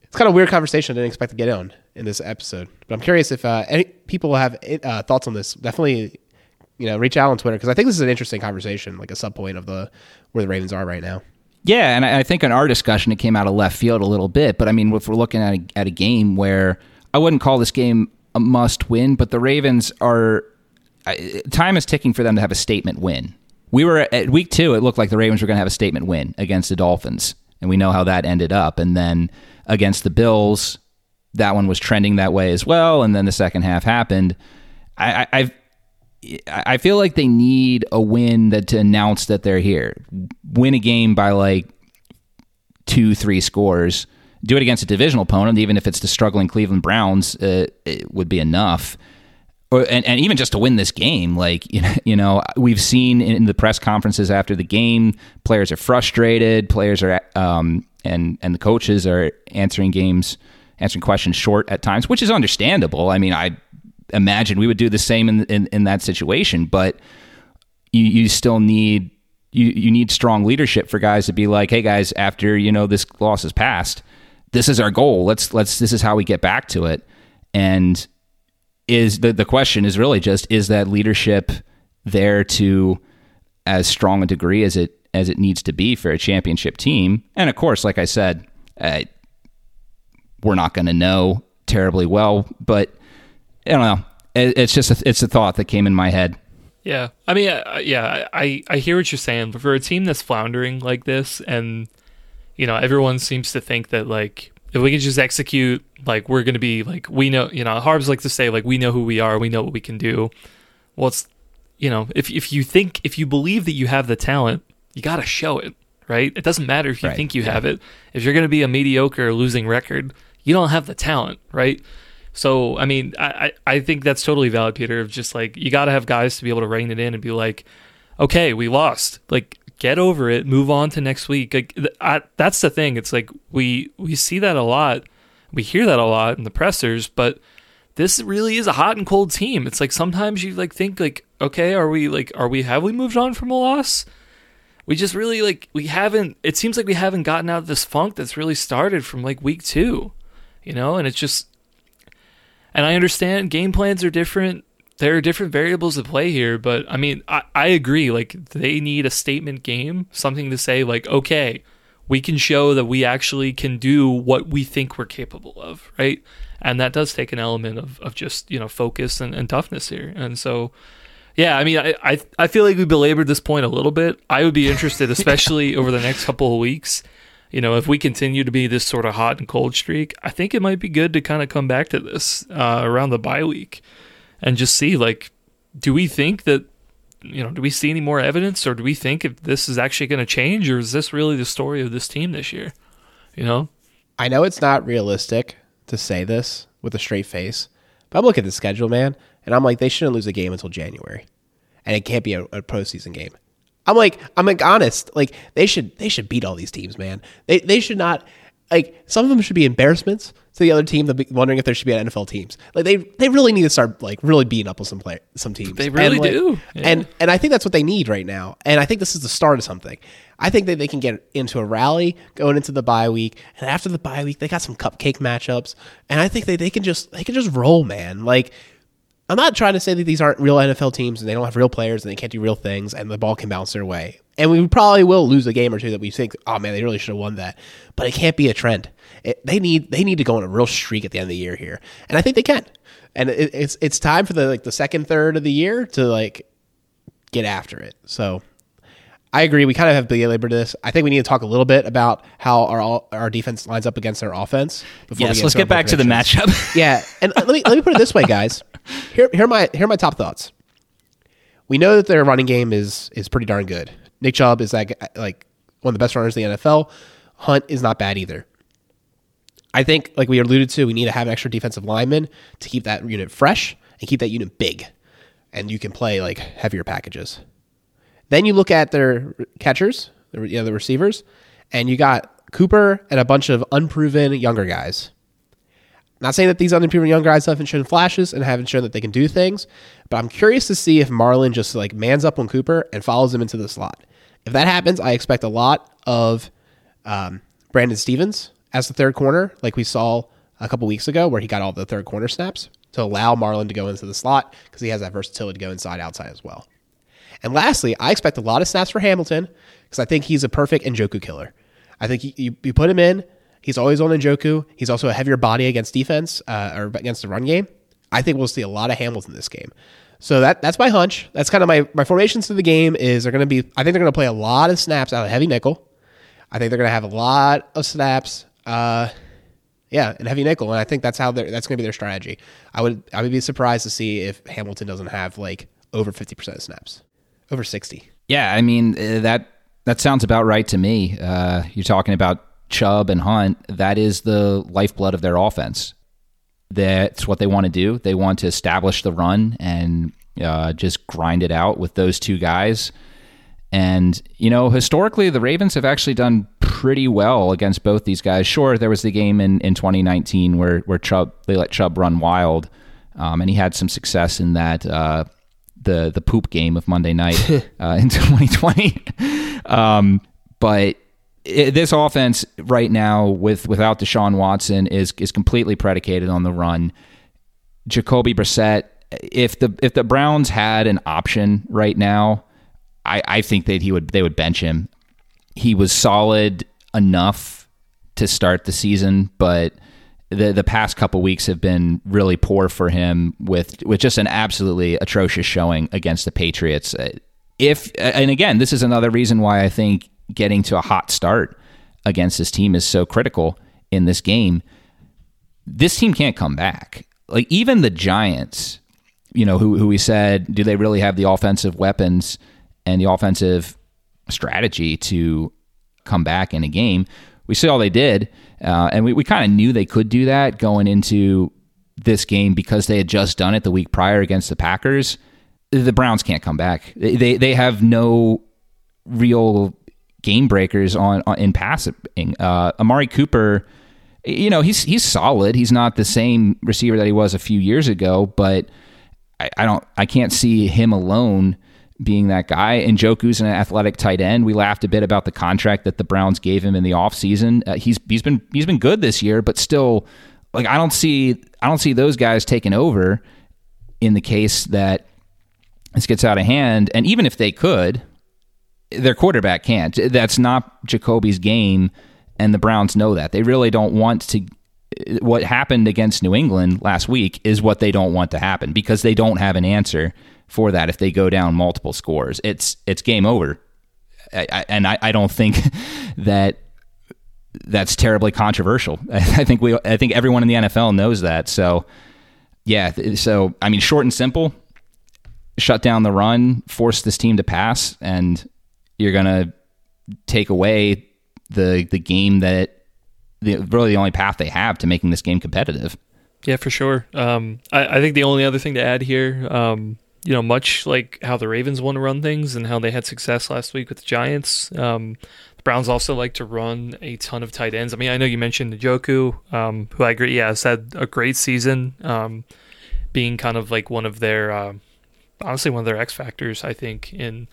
it's kind of a weird conversation I didn't expect to get on in this episode. But I'm curious if uh, any people have uh, thoughts on this. Definitely, you know, reach out on Twitter because I think this is an interesting conversation, like a sub point of the where the Ravens are right now. Yeah, and I think in our discussion it came out of left field a little bit, but I mean, if we're looking at a, at a game where I wouldn't call this game a must win, but the Ravens are time is ticking for them to have a statement win. We were at week two; it looked like the Ravens were going to have a statement win against the Dolphins, and we know how that ended up. And then against the Bills, that one was trending that way as well. And then the second half happened. I, I, I feel like they need a win that to announce that they're here. Win a game by like two, three scores. Do it against a divisional opponent, even if it's the struggling Cleveland Browns, uh, it would be enough. Or, and, and even just to win this game, like you know, we've seen in the press conferences after the game, players are frustrated. Players are, um, and and the coaches are answering games, answering questions short at times, which is understandable. I mean, I imagine we would do the same in in, in that situation, but you you still need you you need strong leadership for guys to be like, hey guys, after you know this loss is passed, this is our goal. Let's let's this is how we get back to it. And is the the question is really just is that leadership there to as strong a degree as it as it needs to be for a championship team? And of course, like I said, uh, we're not going to know terribly well, but I don't know. It, it's just a, it's a thought that came in my head. Yeah, I mean, uh, yeah, I I hear what you're saying, but for a team that's floundering like this, and you know, everyone seems to think that like if we can just execute, like we're going to be like we know, you know, Harbs like to say like we know who we are, we know what we can do. Well, it's you know, if if you think if you believe that you have the talent, you got to show it, right? It doesn't matter if you right. think you have it. If you're going to be a mediocre losing record, you don't have the talent, right? So, I mean, I, I think that's totally valid, Peter. Of just like you got to have guys to be able to rein it in and be like, okay, we lost. Like, get over it. Move on to next week. Like, I, that's the thing. It's like we we see that a lot. We hear that a lot in the pressers, but this really is a hot and cold team. It's like sometimes you like think like, okay, are we like are we have we moved on from a loss? We just really like we haven't. It seems like we haven't gotten out of this funk that's really started from like week two, you know. And it's just and I understand game plans are different. There are different variables at play here, but I mean, I, I agree. Like, they need a statement game, something to say, like, okay, we can show that we actually can do what we think we're capable of, right? And that does take an element of, of just, you know, focus and, and toughness here. And so, yeah, I mean, I, I, I feel like we belabored this point a little bit. I would be interested, especially over the next couple of weeks, you know, if we continue to be this sort of hot and cold streak, I think it might be good to kind of come back to this uh, around the bye week and just see like, do we think that, you know, do we see any more evidence or do we think if this is actually going to change or is this really the story of this team this year? You know? I know it's not realistic to say this with a straight face, but I'm looking at the schedule, man, and I'm like, they shouldn't lose a game until January. And it can't be a, a postseason game. I'm like, I'm like honest. Like they should they should beat all these teams, man. They they should not like some of them should be embarrassments to the other team. They'll be wondering if there should be NFL teams. Like they they really need to start like really beating up with some play some teams. They really and, like, do. Yeah. And and I think that's what they need right now. And I think this is the start of something. I think that they can get into a rally going into the bye week, and after the bye week, they got some cupcake matchups, and I think they, they can just they can just roll, man. Like I'm not trying to say that these aren't real NFL teams and they don't have real players and they can't do real things and the ball can bounce their way. And we probably will lose a game or two that we think, oh man, they really should have won that. But it can't be a trend. It, they need they need to go on a real streak at the end of the year here, and I think they can. And it, it's it's time for the like the second third of the year to like get after it. So I agree. We kind of have belabored this. I think we need to talk a little bit about how our our defense lines up against our offense. Yes, get let's get back to the matchup. yeah, and let me let me put it this way, guys. Here, here are my here are my top thoughts. We know that their running game is is pretty darn good. Nick Chubb is like like one of the best runners in the NFL. Hunt is not bad either. I think, like we alluded to, we need to have an extra defensive lineman to keep that unit fresh and keep that unit big, and you can play like heavier packages. Then you look at their catchers, you know, the receivers, and you got Cooper and a bunch of unproven younger guys. Not saying that these unproven young guys haven't shown flashes and haven't shown that they can do things, but I'm curious to see if Marlon just like mans up on Cooper and follows him into the slot. If that happens, I expect a lot of um, Brandon Stephens as the third corner, like we saw a couple weeks ago, where he got all the third corner snaps to allow Marlon to go into the slot because he has that versatility to go inside outside as well. And lastly, I expect a lot of snaps for Hamilton because I think he's a perfect Njoku killer. I think you, you put him in, he's always on Njoku. He's also a heavier body against defense uh, or against the run game. I think we'll see a lot of Hamilton this game. So that that's my hunch. That's kind of my my formations to the game is they're going to be. I think they're going to play a lot of snaps out of heavy nickel. I think they're going to have a lot of snaps. Uh, yeah, in heavy nickel, and I think that's how that's going to be their strategy. I would I would be surprised to see if Hamilton doesn't have like over fifty percent of snaps, over sixty. Yeah, I mean uh, that that sounds about right to me. Uh, you're talking about Chubb and Hunt. That is the lifeblood of their offense. That's what they want to do. They want to establish the run and uh, just grind it out with those two guys. And, you know, historically, the Ravens have actually done pretty well against both these guys. Sure, there was the game in, in 2019 where, where Chubb, they let Chubb run wild, um, and he had some success in that, uh, the, the poop game of Monday night uh, in 2020. um, but it, this offense right now, with without Deshaun Watson, is is completely predicated on the run. Jacoby Brissett, if the if the Browns had an option right now, I, I think that he would they would bench him. He was solid enough to start the season, but the the past couple weeks have been really poor for him with with just an absolutely atrocious showing against the Patriots. Uh, if uh, and again, this is another reason why I think getting to a hot start against this team is so critical in this game. This team can't come back. Like even the Giants, you know, who who we said, do they really have the offensive weapons and the offensive strategy to come back in a game? We saw they did, uh, and we, we kind of knew they could do that going into this game because they had just done it the week prior against the Packers. The Browns can't come back. They they, they have no real game breakers on, on in passing. Uh, Amari Cooper, you know, he's he's solid. He's not the same receiver that he was a few years ago, but I, I don't, I can't see him alone being that guy. And Njoku's an athletic tight end. We laughed a bit about the contract that the Browns gave him in the offseason. Uh, he's he's been he's been good this year, but still, like I don't see I don't see those guys taking over in the case that this gets out of hand. And even if they could, their quarterback can't. That's not Jacoby's game, and the Browns know that. They really don't want to. What happened against New England last week is what they don't want to happen because they don't have an answer for that if they go down multiple scores. It's it's game over, I, I, and I, I don't think that that's terribly controversial. I think we I think everyone in the NFL knows that. So yeah, so I mean, short and simple. Shut down the run, force this team to pass, and you're to take away the the game that the, really the only path they have to making this game competitive. Yeah, for sure. Um, I, I, think the only other thing to add here, um, you know, much like how the Ravens want to run things and how they had success last week with the Giants, um, the Browns also like to run a ton of tight ends. I mean, I know you mentioned Njoku, um, who I agree, yeah, has had a great season, um, being kind of like one of their, uh, honestly, one of their X factors, I think, in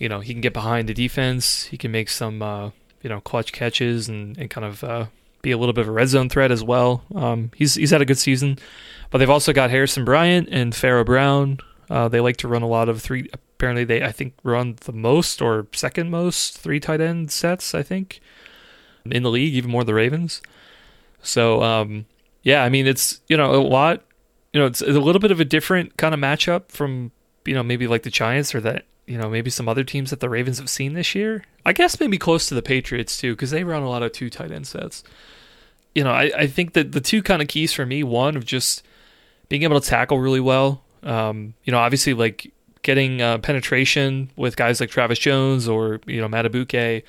you know he can get behind the defense. He can make some uh, you know clutch catches and, and kind of uh, be a little bit of a red zone threat as well. Um, he's he's had a good season, but they've also got Harrison Bryant and Pharaoh Brown. Uh, they like to run a lot of three. Apparently, they I think run the most or second most three tight end sets. I think in the league, even more the Ravens. So um, yeah, I mean it's you know a lot. You know it's a little bit of a different kind of matchup from you know maybe like the Giants or that you know, maybe some other teams that the Ravens have seen this year. I guess maybe close to the Patriots too, because they run a lot of two tight end sets. You know, I, I think that the two kind of keys for me, one of just being able to tackle really well. Um, you know, obviously like getting uh, penetration with guys like Travis Jones or you know Madubuike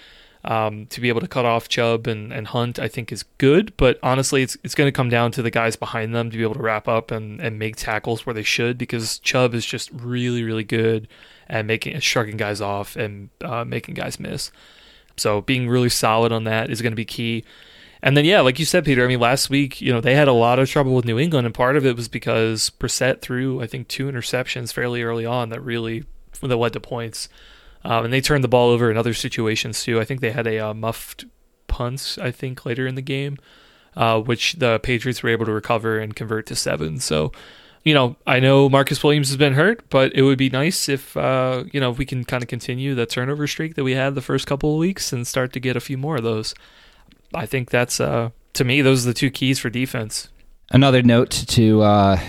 um, to be able to cut off Chubb and, and Hunt, I think is good. But honestly, it's it's going to come down to the guys behind them to be able to wrap up and, and make tackles where they should because Chubb is just really really good at making shrugging guys off and uh, making guys miss. So being really solid on that is going to be key. And then, yeah, like you said, Peter, I mean, last week, you know, they had a lot of trouble with New England, and part of it was because Brissett threw, I think, two interceptions fairly early on that really that led to points. Um, and they turned the ball over in other situations too. I think they had a uh, muffed punt, I think, later in the game, uh, which the Patriots were able to recover and convert to seven. So, you know, I know Marcus Williams has been hurt, but it would be nice if, uh, you know, if we can kind of continue the turnover streak that we had the first couple of weeks and start to get a few more of those. I think that's uh, to me those are the two keys for defense. Another note to uh,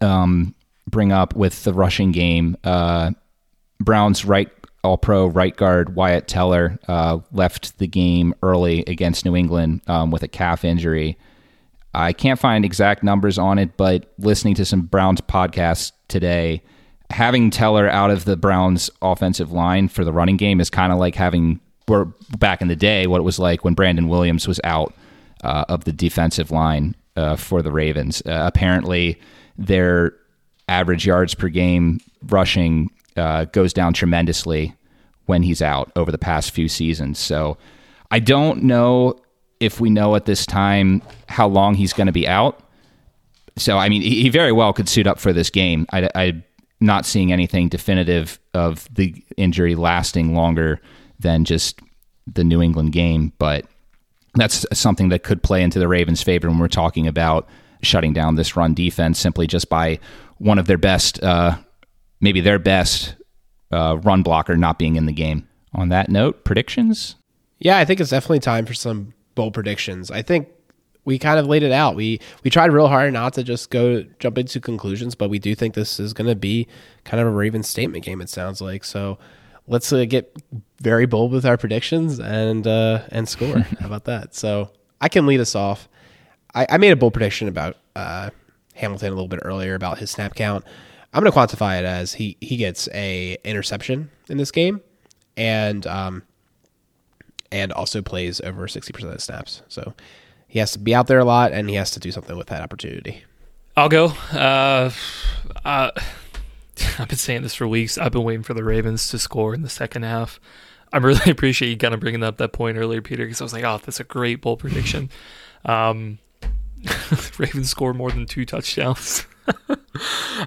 um, bring up with the rushing game: uh, Browns right All Pro right guard Wyatt Teller uh, left the game early against New England um, with a calf injury. I can't find exact numbers on it, but listening to some Browns podcasts today, having Teller out of the Browns offensive line for the running game is kind of like having were back in the day what it was like when Brandon Williams was out uh, of the defensive line uh, for the Ravens. Uh, apparently, their average yards per game rushing uh, goes down tremendously when he's out over the past few seasons. So I don't know if we know at this time how long he's going to be out. So I mean, he very well could suit up for this game. I, I'm not seeing anything definitive of the injury lasting longer than just the New England game, but that's something that could play into the Ravens' favor when we're talking about shutting down this run defense simply just by one of their best, uh, maybe their best uh, run blocker not being in the game. On that note, predictions? Yeah, I think it's definitely time for some bold predictions. I think we kind of laid it out. We we tried real hard not to just go jump into conclusions, but we do think this is going to be kind of a Ravens statement game. It sounds like so let's uh, get very bold with our predictions and uh, and score. How about that? So I can lead us off. I, I made a bold prediction about uh, Hamilton a little bit earlier about his snap count. I'm going to quantify it as he he gets a interception in this game, and um, and also plays over 60 percent of the snaps. So he has to be out there a lot, and he has to do something with that opportunity. I'll go. Uh, uh, I've been saying this for weeks. I've been waiting for the Ravens to score in the second half. I really appreciate you kind of bringing up that point earlier, Peter, because I was like, oh, that's a great bold prediction. Um, Ravens score more than two touchdowns.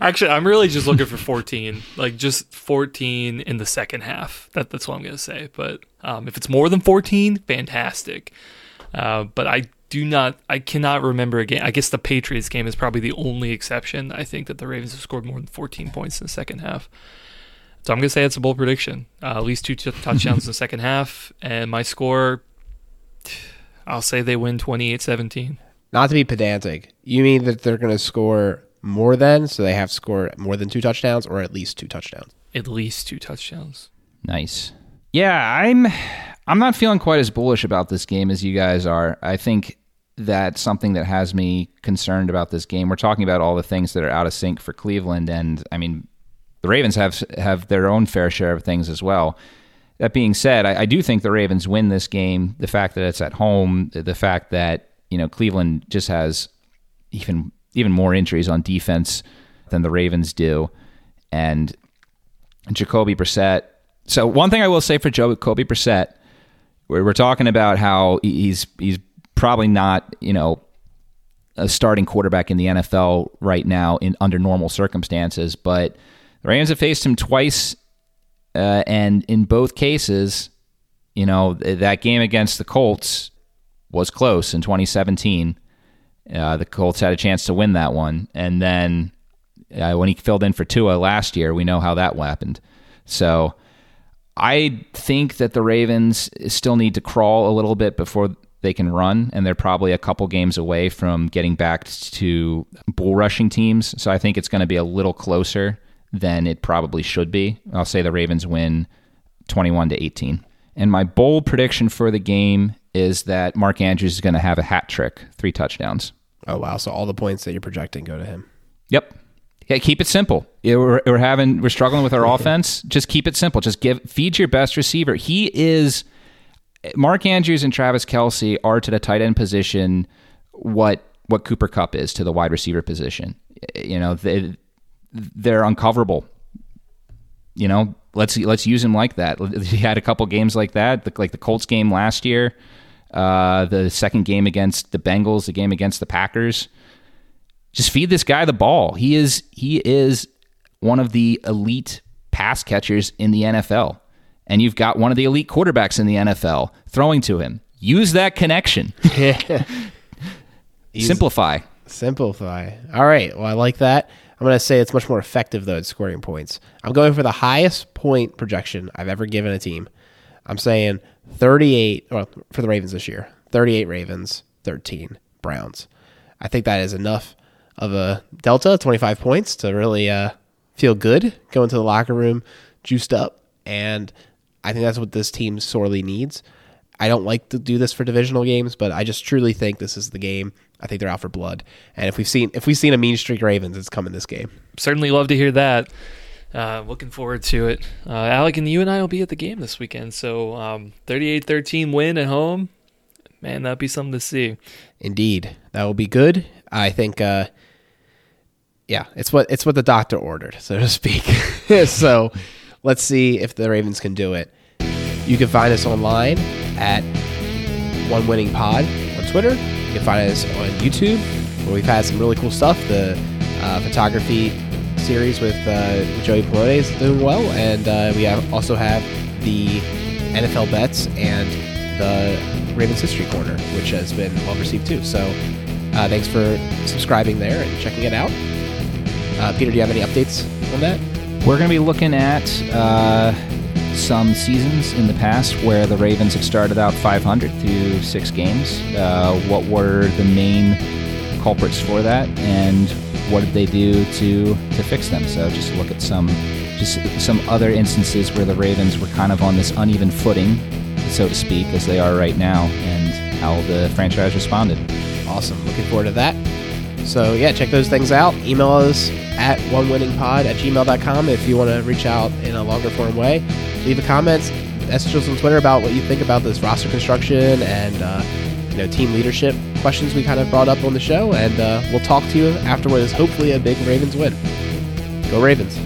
Actually, I'm really just looking for 14, like just 14 in the second half. That, that's what I'm going to say. But um, if it's more than 14, fantastic. Uh, but I do not, I cannot remember a game. I guess the Patriots game is probably the only exception. I think that the Ravens have scored more than 14 points in the second half. So I'm going to say it's a bold prediction. Uh, at least two t- touchdowns in the second half. And my score, I'll say they win 28 17. Not to be pedantic, you mean that they're going to score more than, so they have to score more than two touchdowns or at least two touchdowns? At least two touchdowns. Nice. Yeah, I'm I'm not feeling quite as bullish about this game as you guys are. I think that's something that has me concerned about this game. We're talking about all the things that are out of sync for Cleveland, and I mean, the Ravens have have their own fair share of things as well. That being said, I, I do think the Ravens win this game. The fact that it's at home, the fact that you know Cleveland just has even even more injuries on defense than the Ravens do, and Jacoby Brissett. So one thing I will say for Jacoby Brissett, we're talking about how he's he's probably not, you know, a starting quarterback in the NFL right now in under normal circumstances. But the Rams have faced him twice, uh, and in both cases, you know, that game against the Colts was close in 2017. Uh, the Colts had a chance to win that one, and then uh, when he filled in for Tua last year, we know how that happened. So. I think that the Ravens still need to crawl a little bit before they can run, and they're probably a couple games away from getting back to bull rushing teams. So I think it's going to be a little closer than it probably should be. I'll say the Ravens win 21 to 18. And my bold prediction for the game is that Mark Andrews is going to have a hat trick, three touchdowns. Oh wow! So all the points that you're projecting go to him. Yep. Yeah, keep it simple. We're, we're having we're struggling with our offense. Just keep it simple. Just give feed your best receiver. He is Mark Andrews and Travis Kelce are to the tight end position what what Cooper Kupp is to the wide receiver position. You know, they they're uncoverable. You know, let's let's use him like that. He had a couple games like that, like the Colts game last year, uh, the second game against the Bengals, the game against the Packers. Just feed this guy the ball. He is he is one of the elite pass catchers in the NFL. And you've got one of the elite quarterbacks in the NFL throwing to him. Use that connection. Simplify. Simplify. All right. Well, I like that. I'm going to say it's much more effective, though, at scoring points. I'm going for the highest point projection I've ever given a team. I'm saying 38, well, for the Ravens this year 38 Ravens, 13 Browns. I think that is enough of a delta, 25 points, to really uh, feel good, go into the locker room juiced up. And I think that's what this team sorely needs. I don't like to do this for divisional games, but I just truly think this is the game. I think they're out for blood. And if we've seen if we've seen a mean streak Ravens, it's coming this game. Certainly love to hear that. Uh, looking forward to it. Uh, Alec and you and I will be at the game this weekend. So um, 38-13 win at home. Man, that'd be something to see. Indeed, that will be good. I think. Uh, yeah, it's what it's what the doctor ordered, so to speak. so let's see if the Ravens can do it. You can find us online at One Winning Pod on Twitter. You can find us on YouTube, where we've had some really cool stuff. The uh, photography series with uh, Joey Polone is doing well, and uh, we have also have the NFL bets and the Ravens History Corner, which has been well received too. So uh, thanks for subscribing there and checking it out. Uh, Peter, do you have any updates on that? We're going to be looking at uh, some seasons in the past where the Ravens have started out 500 through six games. Uh, what were the main culprits for that, and what did they do to to fix them? So just look at some just some other instances where the Ravens were kind of on this uneven footing, so to speak, as they are right now, and how the franchise responded. Awesome. Looking forward to that. So, yeah, check those things out. Email us at onewinningpod at gmail.com if you want to reach out in a longer form way. Leave a comment, message us on Twitter about what you think about this roster construction and, uh, you know, team leadership questions we kind of brought up on the show. And uh, we'll talk to you after what is hopefully a big Ravens win. Go Ravens.